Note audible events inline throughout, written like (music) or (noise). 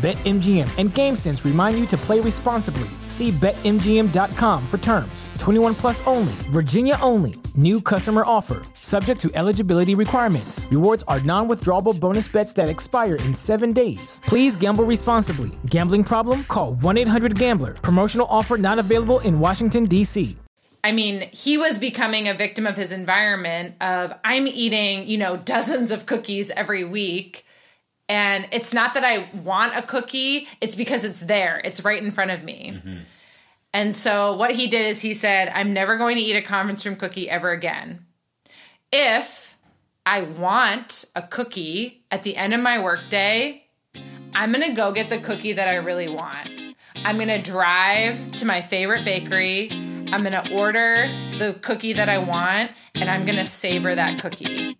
BetMGM and GameSense remind you to play responsibly. See BetMGM.com for terms. 21 plus only, Virginia only. New customer offer, subject to eligibility requirements. Rewards are non withdrawable bonus bets that expire in seven days. Please gamble responsibly. Gambling problem? Call 1 800 Gambler. Promotional offer not available in Washington, D.C. I mean, he was becoming a victim of his environment of I'm eating, you know, dozens of cookies every week. And it's not that I want a cookie, it's because it's there. It's right in front of me. Mm-hmm. And so what he did is he said, I'm never going to eat a conference room cookie ever again. If I want a cookie at the end of my workday, I'm going to go get the cookie that I really want. I'm going to drive to my favorite bakery. I'm going to order the cookie that I want and I'm going to savor that cookie.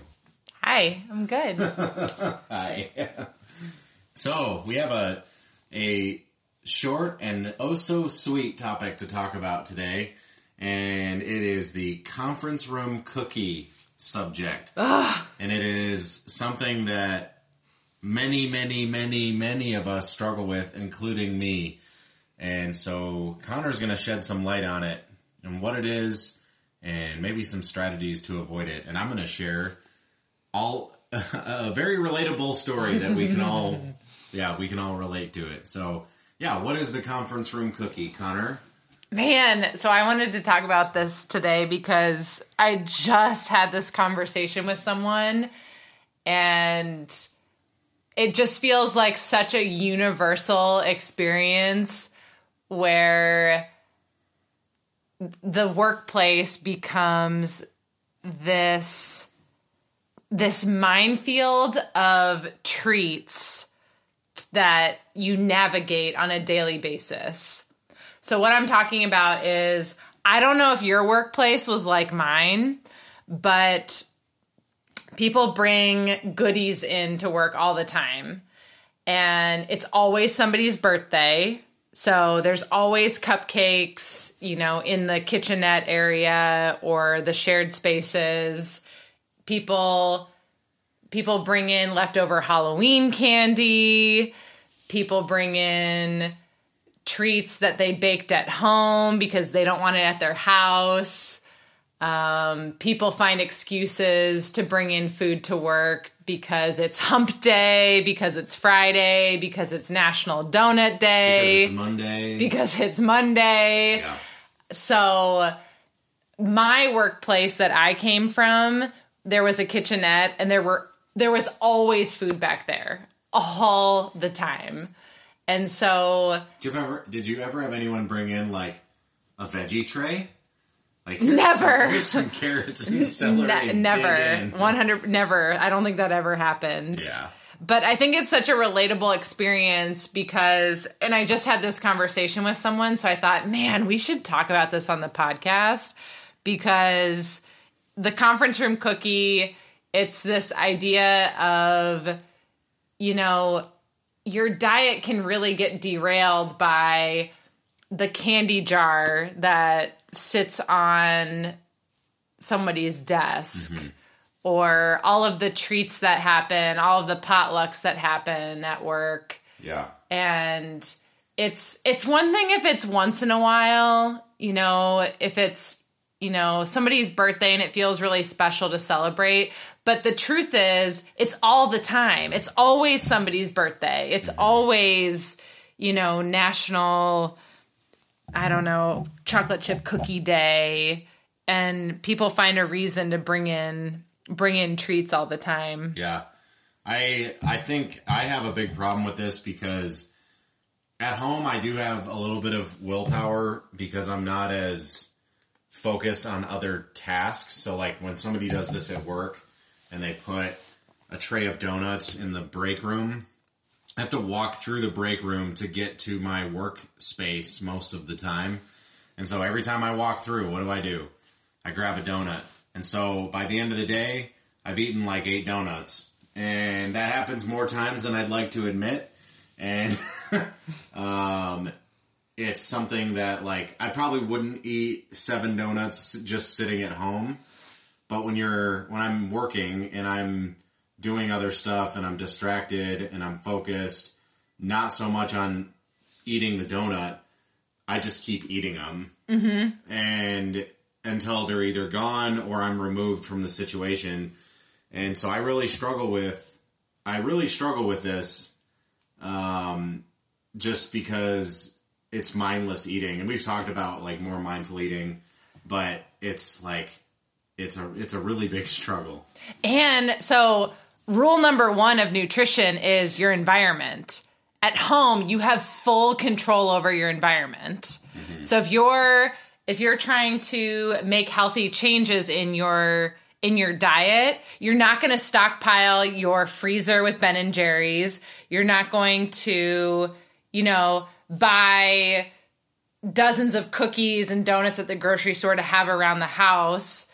Hi, I'm good. (laughs) Hi. so we have a a short and oh so sweet topic to talk about today, and it is the conference room cookie subject. Ugh. And it is something that many, many, many, many of us struggle with, including me. And so Conner's going to shed some light on it and what it is, and maybe some strategies to avoid it. And I'm going to share all (laughs) a very relatable story that we can all (laughs) yeah we can all relate to it. So yeah what is the conference room cookie conner? Man so i wanted to talk about this today because i just had this conversation with someone and it just feels like such a universal experience where the workplace becomes this this minefield of treats that you navigate on a daily basis. So, what I'm talking about is I don't know if your workplace was like mine, but people bring goodies in to work all the time. And it's always somebody's birthday. So there's always cupcakes, you know, in the kitchenette area or the shared spaces people people bring in leftover Halloween candy. People bring in treats that they baked at home because they don't want it at their house. Um, people find excuses to bring in food to work because it's hump day, because it's Friday, because it's National Donut Day, because it's Monday. Because it's Monday. Yeah. So, my workplace that I came from there was a kitchenette and there were there was always food back there all the time. And so Did you ever did you ever have anyone bring in like a veggie tray? Like never. Some, here's some (laughs) carrots and celery. Ne- never. 100 never. I don't think that ever happened. Yeah. But I think it's such a relatable experience because and I just had this conversation with someone so I thought, "Man, we should talk about this on the podcast because the conference room cookie, it's this idea of, you know, your diet can really get derailed by the candy jar that sits on somebody's desk. Mm-hmm. Or all of the treats that happen, all of the potlucks that happen at work. Yeah. And it's it's one thing if it's once in a while, you know, if it's you know, somebody's birthday and it feels really special to celebrate. But the truth is, it's all the time. It's always somebody's birthday. It's mm-hmm. always, you know, national, I don't know, chocolate chip cookie day. And people find a reason to bring in bring in treats all the time. Yeah. I I think I have a big problem with this because at home I do have a little bit of willpower because I'm not as focused on other tasks. So like when somebody does this at work and they put a tray of donuts in the break room, I have to walk through the break room to get to my workspace most of the time. And so every time I walk through, what do I do? I grab a donut. And so by the end of the day, I've eaten like eight donuts. And that happens more times than I'd like to admit. And (laughs) um, it's something that like I probably wouldn't eat seven donuts just sitting at home. But when you're when I'm working and I'm doing other stuff and I'm distracted and I'm focused, not so much on eating the donut, I just keep eating them. Mm-hmm. And until they're either gone or I'm removed from the situation. And so I really struggle with I really struggle with this um, just because it's mindless eating, and we've talked about like more mindful eating, but it's like it's a it's a really big (laughs) struggle. And so, rule number one of nutrition is your environment. At home, you have full control over your environment. Mm-hmm. So if you're if you're trying to make healthy changes in your in your diet, you're not going to stockpile your freezer with Ben and Jerry's. You're not going to, you know, buy dozens of cookies and donuts at the grocery store to have around the house.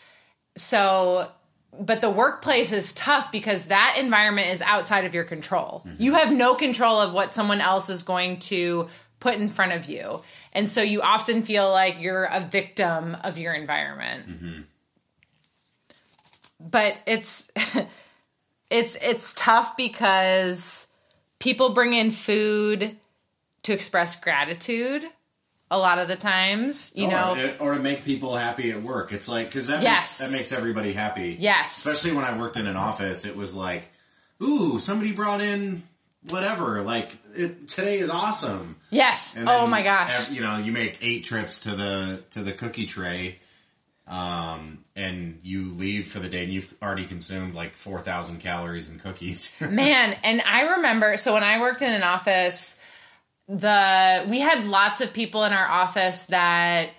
So, but the workplace is tough because that environment is outside of your control. Mm-hmm. You have no control of what someone else is going to put in front of you. And so you often feel like you're a victim of your environment. Mm-hmm. But it's (laughs) it's it's tough because people bring in food to express gratitude a lot of the times, you or, know. or to make people happy at work. It's like because that Yes. makes that makes everybody happy. Yes. especially when I worked in an office, it was like, ooh, somebody brought in whatever. Like it, today is awesome. yes. Oh my gosh. you know, you make eight trips to the to the cookie tray, um, and you leave for the day, and you've already consumed like four thousand calories in cookies. (laughs) Man, and I remember so when I worked in an office, the we had lots of people in our office that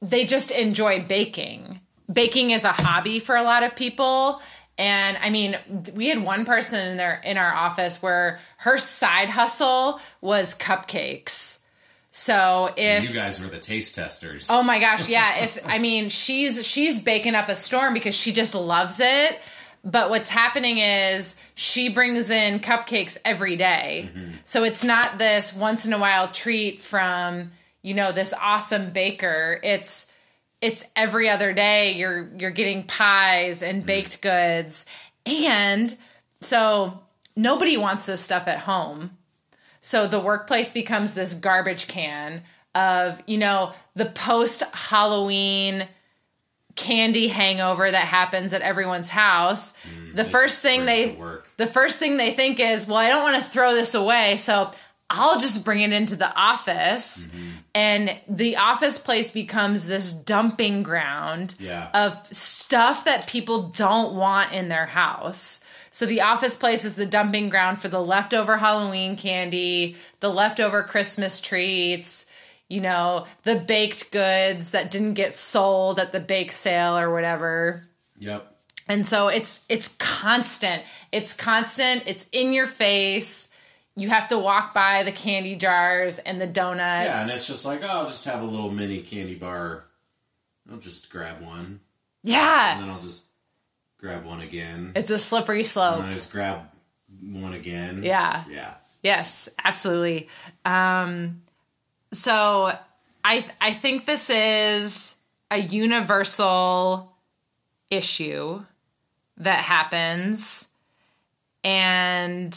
they just enjoy baking. Baking is a hobby for a lot of people. And I mean, we had one person in there in our office where her side hustle was cupcakes. So if you guys were the taste testers. Oh my gosh, yeah. If I mean, she's she's baking up a storm because she just loves it. But what's happening is she brings in cupcakes every day. Mm-hmm. So it's not this once in a while treat from, you know, this awesome baker. It's it's every other day you're you're getting pies and mm-hmm. baked goods. And so nobody wants this stuff at home. So the workplace becomes this garbage can of, you know, the post Halloween candy hangover that happens at everyone's house. the first thing they work. the first thing they think is, well, I don't want to throw this away, so I'll just bring it into the office. And the office place becomes this dumping ground Yeah. of stuff that people don't want in their house. So the office place is the dumping ground for the leftover Halloween candy, the leftover Christmas treats, you know, the baked goods that didn't get sold at the bake sale or whatever. Yep. And so it's it's constant. It's constant. It's in your face. You have to walk by the candy jars and the donuts. Yeah, and it's just like, oh, I'll just have a little mini candy bar. I'll just grab one, Yeah. and then I'll just grab one again, It's a slippery slope. and. I just grab one again. Yeah. yeah. Yes, absolutely. Um, so I I think this is a universal issue that happens, and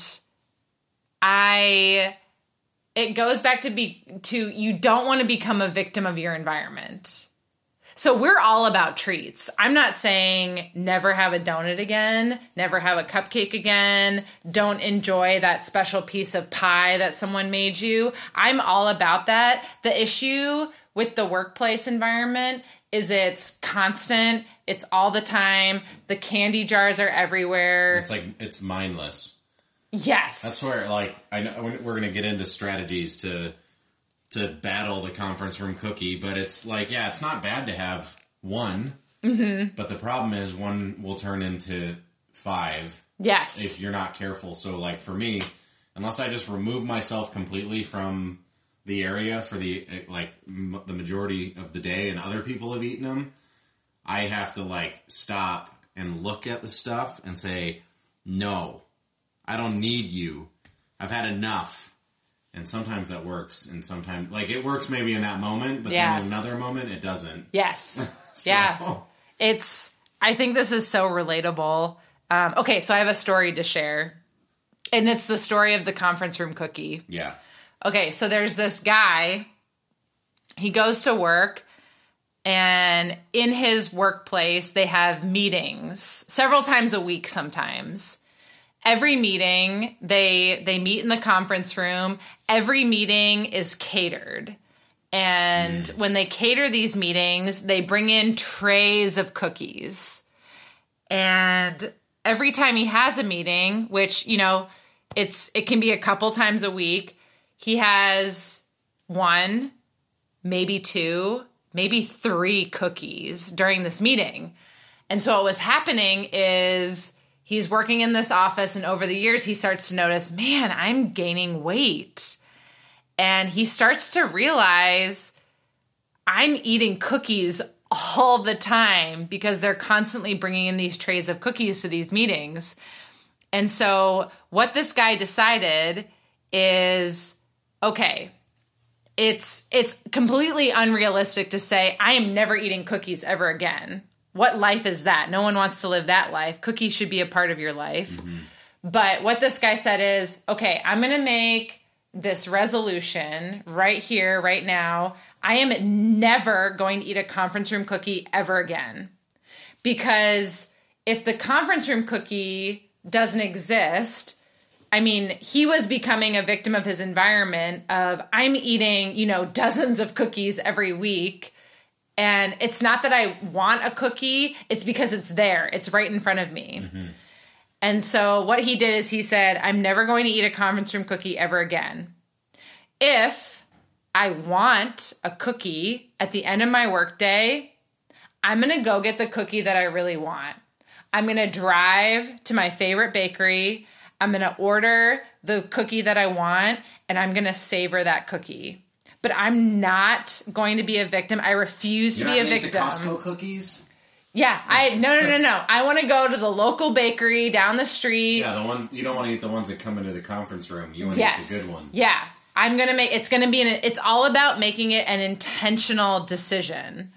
I it goes back to be to you don't want to become a victim of your environment. So we're all about treats. I'm not saying never have a donut again, never have a cupcake again, don't enjoy that special piece of pie that someone made you. I'm all about that. The issue with the workplace environment is it's constant, it's all the time. The candy jars are everywhere. It's like it's mindless. yes. That's where like I know we're going to get into strategies to to battle the conference room cookie, but it's like yeah, it's not bad to have one. Mm-hmm. But the problem is one will turn into five yes. if you're not careful. So like for me, unless I just remove myself completely from the area for the like m- the majority of the day, and other people have eaten them, I have to like stop and look at the stuff and say, no, I don't need you. I've had enough. And sometimes that works, and sometimes like it works maybe in that moment, but Yeah. then in another moment it doesn't. yes. (laughs) So- Yeah. It's, I think this is so relatable. Um, okay, so I have a story to share, and it's the story of the conference room cookie. Yeah. Okay, so there's this guy. He goes to work, and in his workplace, they have meetings several times a week sometimes. Every meeting, they they meet in the conference room. Every meeting is catered. And mm. when they cater these meetings, they bring in trays of cookies. And every time he has a meeting, which, you know, it's it can be a couple times a week, he has one, maybe two, maybe three cookies during this meeting. And so what was happening is he's working in this office and over the years he starts to notice, man, I'm gaining weight. And he starts to realize I'm eating cookies all the time because they're constantly bringing in these trays of cookies to these meetings. And so what this guy decided is okay, it's it's completely unrealistic to say I am never eating cookies ever again. What life is that? No one wants to live that life. Cookies should be a part of your life. Mm-hmm. But what this guy said is, okay, I'm going to make this resolution right here, right now. I am never going to eat a conference room cookie ever again. Because if the conference room cookie doesn't exist, I mean, he was becoming a victim of his environment of I'm eating, you know, dozens of cookies every week. And it's not that I want a cookie, it's because it's there. It's right in front of me. Mm-hmm. And so what he did is he said, I'm never going to eat a conference room cookie ever again. If I want a cookie at the end of my workday, I'm going to go get the cookie that I really want. I'm going to drive to my favorite bakery. I'm going to order the cookie that I want and I'm going to savor that cookie. But I'm not going to be a victim. I refuse to You're be a victim. The Costco cookies. Yeah, I no no no no. I want to go to the local bakery down the street. Yeah, the ones you don't want to eat the ones that come into the conference room. You want yes. to eat the good ones. Yeah. I'm going to make it's going to be an it's all about making it an intentional decision.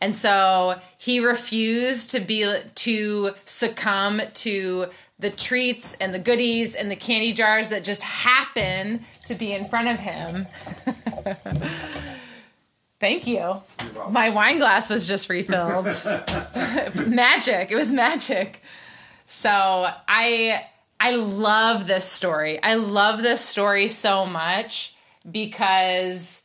And so he refused to be to succumb to the treats and the goodies and the candy jars that just happen to be in front of him. (laughs) Thank you. My wine glass was just refilled. (laughs) magic. It was magic. So I I love this story. I love this story so much because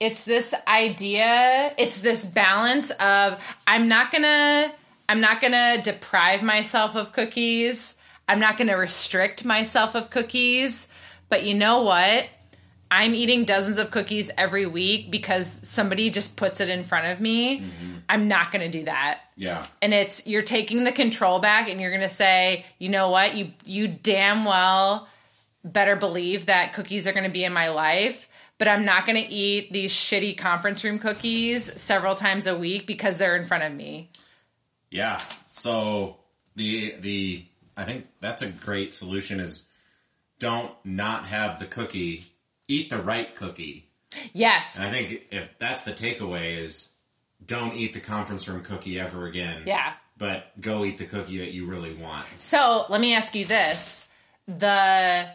it's this idea, it's this balance of I'm not going to I'm not going to deprive myself of cookies. I'm not going to restrict myself of cookies. But you know what? I'm eating dozens of cookies every week because somebody just puts it in front of me. Mm-hmm. I'm not going to do that Yeah. and it's you're taking the control back and you're going to say you know what you you damn well better believe that cookies are going to be in my life but i'm not going to eat these shitty conference room cookies several times a week because they're in front of me Yeah. So the the I think that's a great solution is don't not have the cookie, eat the right cookie. yes And I think if that's the takeaway is don't eat the conference room cookie ever again. yeah But go eat the cookie that you really want. so let me ask you this the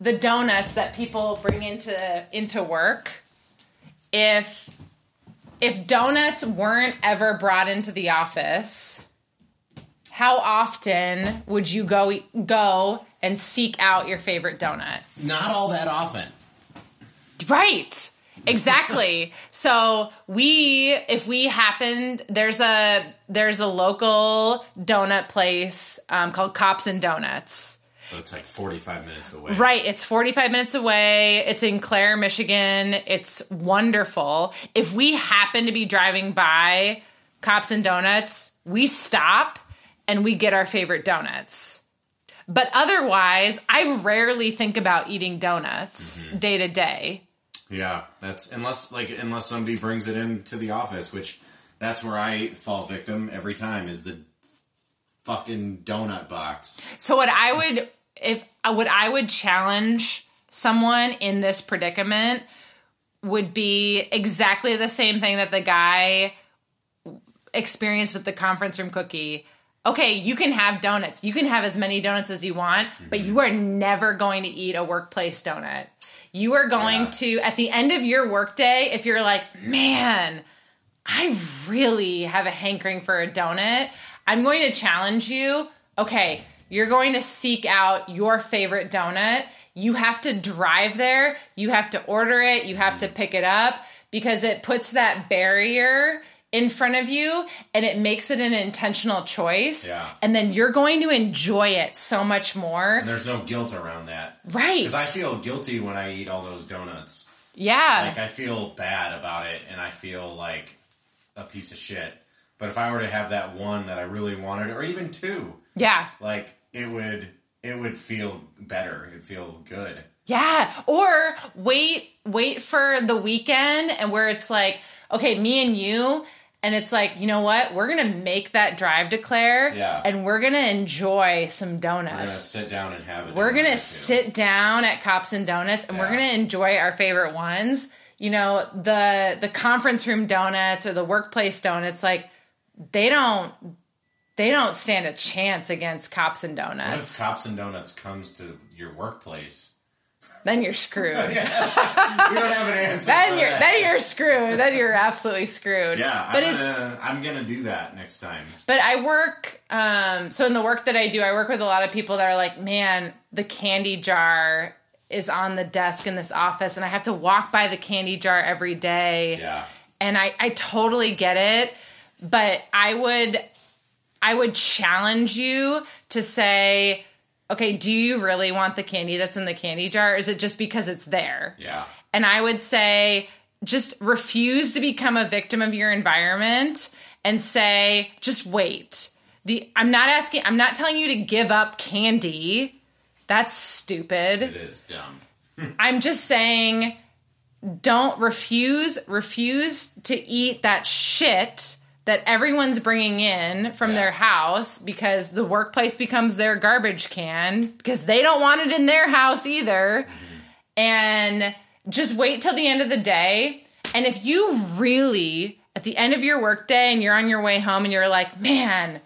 the donuts that people bring into into work if if donuts weren't ever brought into the office, how often would you go go and seek out your favorite donut? Not all that often. Right. Exactly. (laughs) so we if we happened there's a there's a local donut place um, called Cops and Donuts. So it's like 45 minutes away. Right. It's 45 minutes away. It's in Clare, Michigan. It's wonderful. If we happen to be driving by Cops and Donuts, we stop and we get our favorite donuts. But otherwise, I rarely think about eating donuts mm-hmm. day to day. Yeah, that's unless like unless somebody brings it into the office, which that's where I fall victim every time is the fucking donut box. So what I would if uh, what I would challenge someone in this predicament would be exactly the same thing that the guy experienced with the conference room cookie. Okay, you can have donuts. You can have as many donuts as you want, but you are never going to eat a workplace donut. You are going Yeah. to at the end of your workday if you're like, "Man, I really have a hankering for a donut. I'm going to challenge you. Okay, you're going to seek out your favorite donut. You have to drive there, you have to order it, you have to mm-hmm. pick it up because it puts that barrier in front of you and it makes it an intentional choice. Yeah. And then you're going to enjoy it so much more. And there's no guilt around that. Right. Because I feel guilty when I eat all those donuts. yeah. Like I feel bad about it and I feel like a piece of shit. But if I were to have that one that I really wanted, or even two, yeah. like it would it would feel better. It'd feel good. Yeah, or wait wait for the weekend and where it's like, okay, me and you and it's like, you know what? We're going to make that drive to Clare Yeah. and we're going to enjoy some donuts. We're gonna sit down and have it. We're gonna sit down at Cops and Donuts and we're going to enjoy our favorite ones. You know, the the conference room donuts or the workplace donuts like they don't they don't stand a chance against Cops and What if Cops and Donuts comes to your workplace? then you're screwed. (laughs) We don't have an answer. then you're that. then you're screwed. Then you're absolutely screwed. Yeah, but I'm it's gonna, I'm gonna do that next time. but I work. Um, so in the work that I do, I work with a lot of people that are like, man, the candy jar is on the desk in this office, and I have to walk by the candy jar every day. Yeah. And I I totally get it, but I would I would challenge you to say. Okay, do you really want the candy that's in the candy jar? Is it just because it's there? Yeah. And I would say just refuse to become a victim of your environment and say just wait. The I'm not asking I'm not telling you to give up candy. That's stupid. It is dumb. (laughs) I'm just saying don't refuse refuse to eat that shit that everyone's bringing in from Yeah. their house because the workplace becomes their garbage can because they don't want it in their house either and just wait till the end of the day and if you really at the end of your workday and you're on your way home and you're like man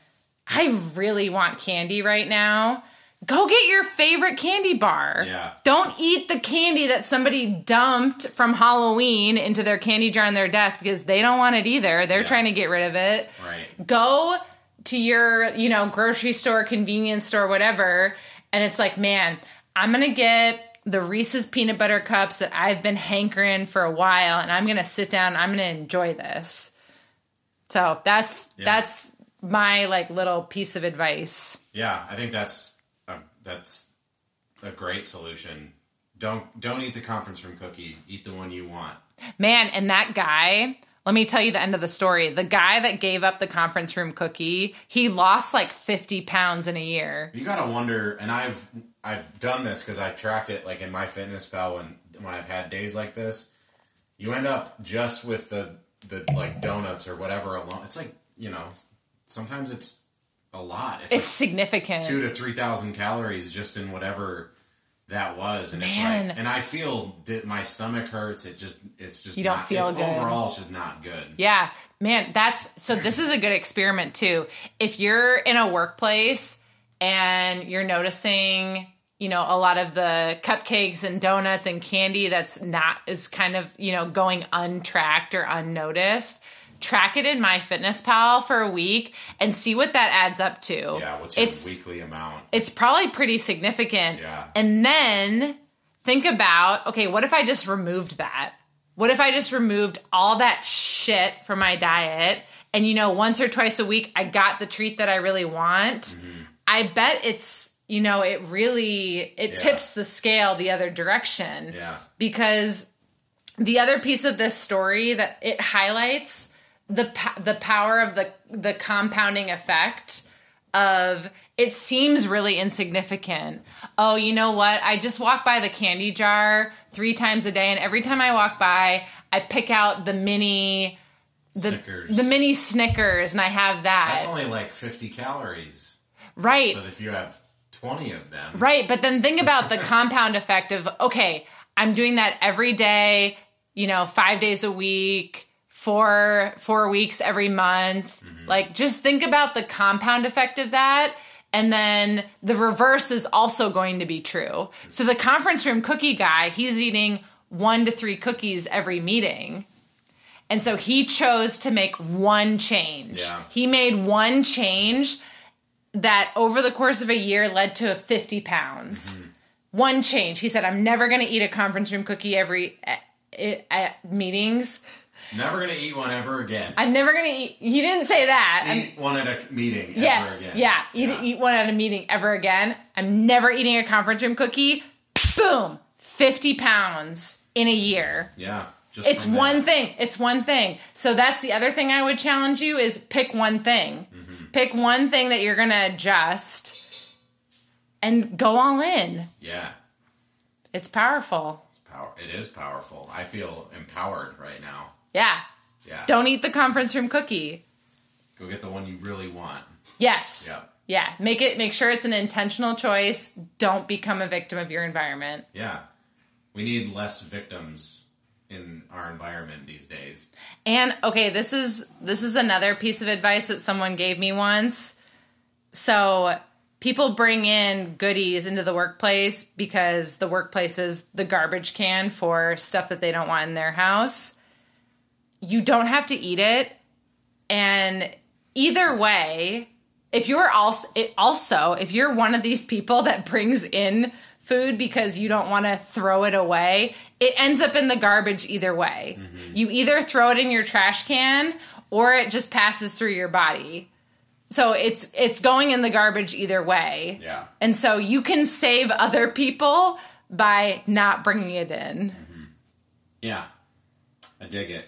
i really want candy right now go get your favorite candy bar Yeah. don't eat the candy that somebody dumped from halloween into their candy jar on their desk because they don't want it either they're Yeah. trying to get rid of it Right. go to your you know grocery store convenience store whatever and it's like man i'm gonna get the reese's peanut butter cups that i've been hankering for a while and i'm gonna sit down i'm gonna enjoy this so that's Yeah. that's my like little piece of advice Yeah, I think that's that's a great solution. Don't don't eat the conference room cookie. Eat the one you want. Man, and that guy, let me tell you the end of the story. The guy that gave up the conference room cookie, he lost like 50 pounds in a year. You gotta wonder, and I've I've done this because I've tracked it like in MyFitnessPal when when I've had days like this. You end up just with the the like donuts or whatever alone. It's like you know, sometimes it's a lot. It's, It's like significant. two to three thousand calories just in whatever that was, and it's Man. like, and I feel that my stomach hurts. It just it's just You don't not- feel it's good. overall. It's just not good. Yeah, man, that's so this is a good experiment too. If you're in a workplace and you're noticing, you know, a lot of the cupcakes and donuts and candy that's not is kind of, you know, going untracked or unnoticed. Track it in MyFitnessPal for a week and see what that adds up to. Yeah, what's your it's weekly amount? it's probably pretty significant. Yeah. And then think about, okay, what if I just removed that? What if I just removed all that shit from my diet and you know, once or twice a week I got the treat that I really want? Mm-hmm. I bet it's you know, it really it Yeah. tips the scale the other direction. Yeah. Because the other piece of this story that it highlights the the power of the the compounding effect of it seems really insignificant. Oh, you know what? I just walk by the candy jar 3 times a day and every time I walk by, I pick out the mini the Snickers. the mini Snickers and I have that. That's only like 50 calories. right. But if you have 20 of them, Right, but then think about the compound effect of okay, I'm doing that every day, you know, 5 days a week, four four weeks every month. Mm-hmm. Like just think about the compound effect of that. And then the reverse is also going to be true. So the conference room cookie guy, he's eating 1 to 3 cookies every meeting. And so he chose to make one change. Yeah. He made one change that over the course of a year led to 50 pounds. Mm-hmm. One change. He said, I'm never going to eat a conference room cookie every at, at meetings. Never to eat one ever again. I'm never to eat. You didn't say that. I'm- eat one at a meeting yes. ever again. Yeah. Eat, eat one at a meeting ever again. I'm never eating a conference room cookie. Boom. 50 pounds in a year. Yeah. Just It's one thing. It's one thing. So that's the other thing I would challenge you is pick one thing. Mm-hmm. Pick one thing that you're to adjust and go all in. Yeah. It's powerful. Power. It is powerful. I feel empowered right now. Yeah. Yeah. Don't eat the conference room cookie. Go get the one you really want. Yes. Yeah. Yeah. Make it make sure it's an intentional choice. Don't become a victim of your environment. Yeah. We need less victims in our environment these days. And okay, this is this is another piece of advice that someone gave me once. So people bring in goodies into the workplace because the workplace is the garbage can for stuff that they don't want in their house. You don't have to eat it. And either way, if you're also it also if you're one of these people that brings in food because you don't want to throw it away, it ends up in the garbage either way. Mm-hmm. You either throw it in your trash can or it just passes through your body. So it's it's going in the garbage either way. Yeah. And so you can save other people by not bringing it in. Mm-hmm. Yeah. I dig it.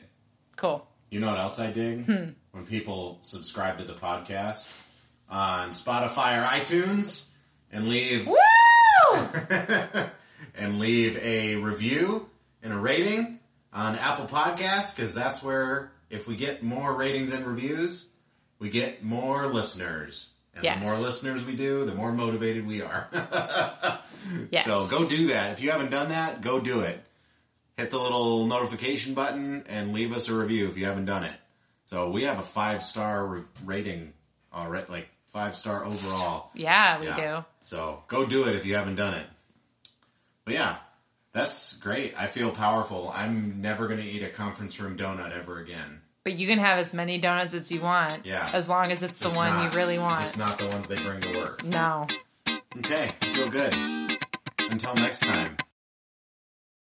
Cool. You know what else I dig? Hmm. When people subscribe to the podcast on Spotify or iTunes and leave Woo! (laughs) and leave a review and a rating on Apple Podcasts because that's where if we get more ratings and reviews, we get more listeners. And Yes. the more listeners we do, the more motivated we are. (laughs) yes. So go do that. If you haven't done that, go do it. Hit the little notification button and leave us a review if you haven't done it. So we have a five star re- rating uh, already, like five star overall. (laughs) Yeah, we Yeah. do. So go do it if you haven't done it. But yeah, that's great. I feel powerful. I'm never going to eat a conference room donut ever again. But you can have as many donuts as you want. Yeah. As long as it's the one not- you really want. It's not the ones they bring to work. no. Okay, I feel good. Until next time.